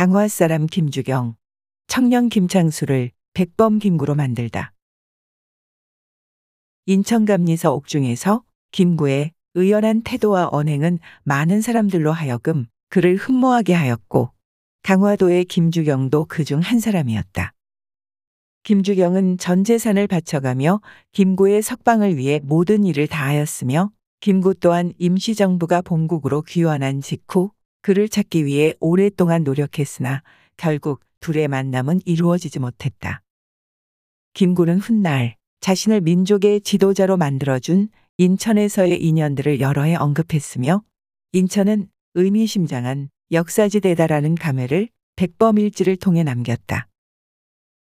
강화 사람 김주경, 청년 김창수를 백범 김구로 만들다. 인천감리서 옥중에서 김구의 의연한 태도와 언행은 많은 사람들로 하여금 그를 흠모하게 하였고 강화도의 김주경도 그 중 한 사람이었다. 김주경은 전 재산을 바쳐가며 김구의 석방을 위해 모든 일을 다하였으며 김구 또한 임시정부가 본국으로 귀환한 직후 그를 찾기 위해 오랫동안 노력했으나 결국 둘의 만남은 이루어지지 못했다. 김구는 훗날 자신을 민족의 지도자로 만들어준 인천에서의 인연들을 여러 해 언급했으며 인천은 의미심장한 역사지대다라는 감회를 백범일지를 통해 남겼다.